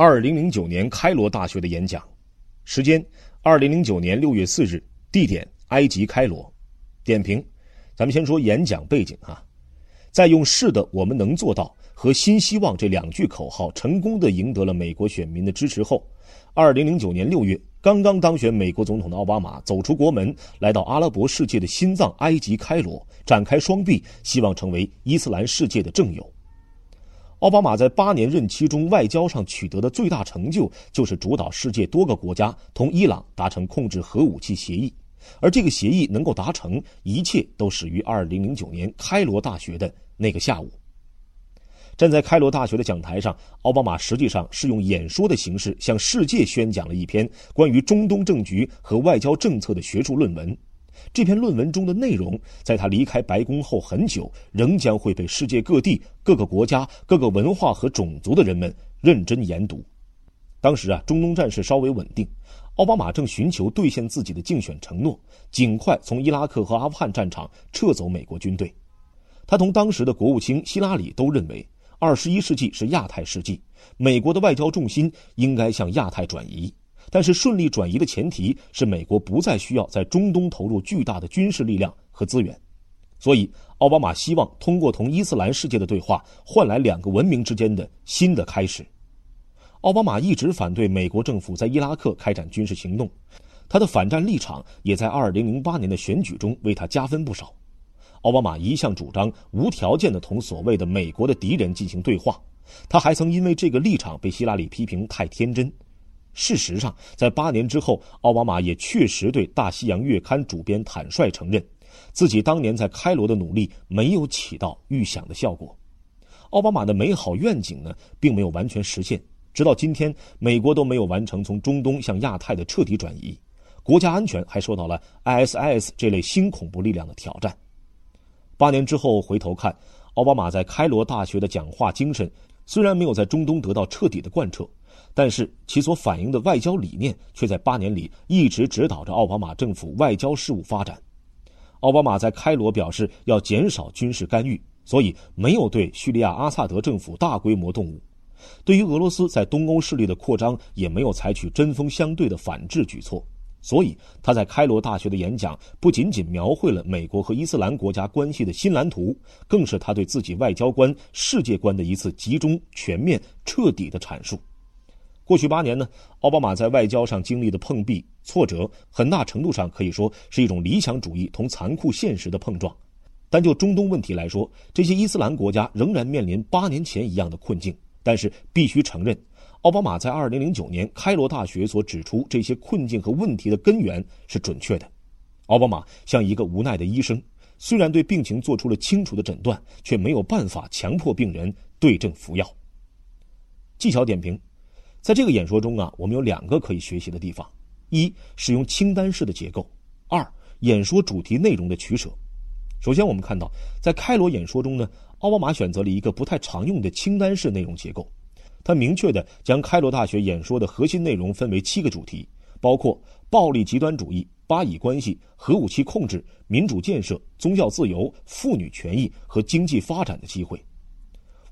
二零零九年开罗大学的演讲，时间：二零零九年六月四日，地点：埃及开罗。点评：咱们先说演讲背景啊，在用“是的，我们能做到”和“新希望”这两句口号成功的赢得了美国选民的支持后，二零零九年六月，刚刚当选美国总统的奥巴马走出国门，来到阿拉伯世界的心脏埃及开罗，展开双臂，希望成为伊斯兰世界的正友。奥巴马在八年任期中，外交上取得的最大成就，就是主导世界多个国家同伊朗达成控制核武器协议。而这个协议能够达成，一切都始于二零零九年开罗大学的那个下午。站在开罗大学的讲台上，奥巴马实际上是用演说的形式向世界宣讲了一篇关于中东政局和外交政策的学术论文。这篇论文中的内容，在他离开白宫后很久，仍将会被世界各地各个国家、各个文化和种族的人们认真研读。当时啊，中东战事稍微稳定，奥巴马正寻求兑现自己的竞选承诺，尽快从伊拉克和阿富汗战场撤走美国军队。他同当时的国务卿希拉里都认为，二十一世纪是亚太世纪，美国的外交重心应该向亚太转移。但是，顺利转移的前提是美国不再需要在中东投入巨大的军事力量和资源，所以奥巴马希望通过同伊斯兰世界的对话，换来两个文明之间的新的开始。奥巴马一直反对美国政府在伊拉克开展军事行动，他的反战立场也在2008年的选举中为他加分不少。奥巴马一向主张无条件的同所谓的美国的敌人进行对话，他还曾因为这个立场被希拉里批评太天真。事实上，在八年之后，奥巴马也确实对《大西洋月刊》主编坦率承认，自己当年在开罗的努力没有起到预想的效果。奥巴马的美好愿景呢，并没有完全实现。直到今天，美国都没有完成从中东向亚太的彻底转移，国家安全还受到了 ISIS 这类新恐怖力量的挑战。八年之后回头看，奥巴马在开罗大学的讲话精神，虽然没有在中东得到彻底的贯彻。但是其所反映的外交理念，却在八年里一直指导着奥巴马政府外交事务发展。奥巴马在开罗表示要减少军事干预，所以没有对叙利亚阿萨德政府大规模动武；对于俄罗斯在东欧势力的扩张，也没有采取针锋相对的反制举措。所以他在开罗大学的演讲不仅仅描绘了美国和伊斯兰国家关系的新蓝图，更是他对自己外交观、世界观的一次集中、全面、彻底的阐述。过去八年呢，奥巴马在外交上经历的碰壁、挫折，很大程度上可以说是一种理想主义同残酷现实的碰撞。单就中东问题来说，这些伊斯兰国家仍然面临八年前一样的困境。但是必须承认，奥巴马在2009年开罗大学所指出这些困境和问题的根源是准确的。奥巴马像一个无奈的医生，虽然对病情做出了清楚的诊断，却没有办法强迫病人对症服药。技巧点评。在这个演说中啊，我们有两个可以学习的地方：一、使用清单式的结构；二、演说主题内容的取舍。首先，我们看到在开罗演说中呢，奥巴马选择了一个不太常用的清单式内容结构。他明确的将开罗大学演说的核心内容分为七个主题，包括暴力极端主义、巴以关系、核武器控制、民主建设、宗教自由、妇女权益和经济发展的机会。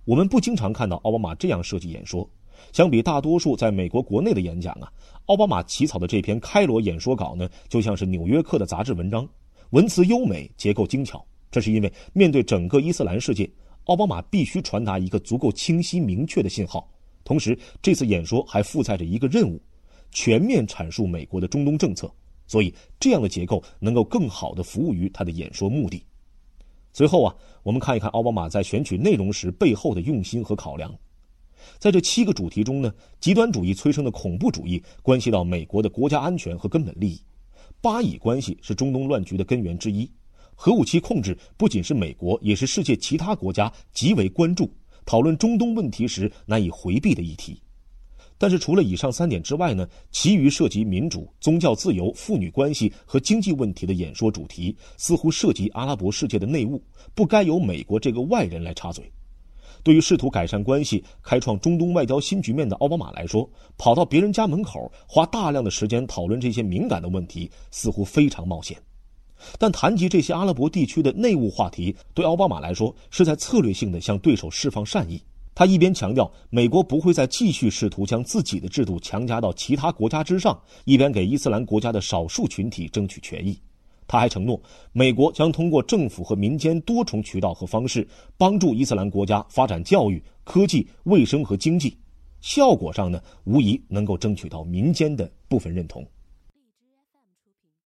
我们不经常看到奥巴马这样设计演说。相比大多数在美国国内的演讲啊，奥巴马起草的这篇开罗演说稿呢，就像是《纽约客》的杂志文章，文辞优美，结构精巧。这是因为面对整个伊斯兰世界，奥巴马必须传达一个足够清晰明确的信号。同时，这次演说还负载着一个任务，全面阐述美国的中东政策。所以，这样的结构能够更好地服务于他的演说目的。随后啊，我们看一看奥巴马在选取内容时背后的用心和考量。在这七个主题中呢，极端主义催生的恐怖主义关系到美国的国家安全和根本利益；巴以关系是中东乱局的根源之一；核武器控制不仅是美国，也是世界其他国家极为关注、讨论中东问题时难以回避的议题。但是，除了以上三点之外呢，其余涉及民主、宗教自由、妇女关系和经济问题的演说主题，似乎涉及阿拉伯世界的内务，不该由美国这个外人来插嘴。对于试图改善关系、开创中东外交新局面的奥巴马来说，跑到别人家门口花大量的时间讨论这些敏感的问题，似乎非常冒险。但谈及这些阿拉伯地区的内务话题，对奥巴马来说是在策略性的向对手释放善意。他一边强调美国不会再继续试图将自己的制度强加到其他国家之上，一边给伊斯兰国家的少数群体争取权益。他还承诺，美国将通过政府和民间多重渠道和方式，帮助伊斯兰国家发展教育、科技、卫生和经济。效果上呢，无疑能够争取到民间的部分认同。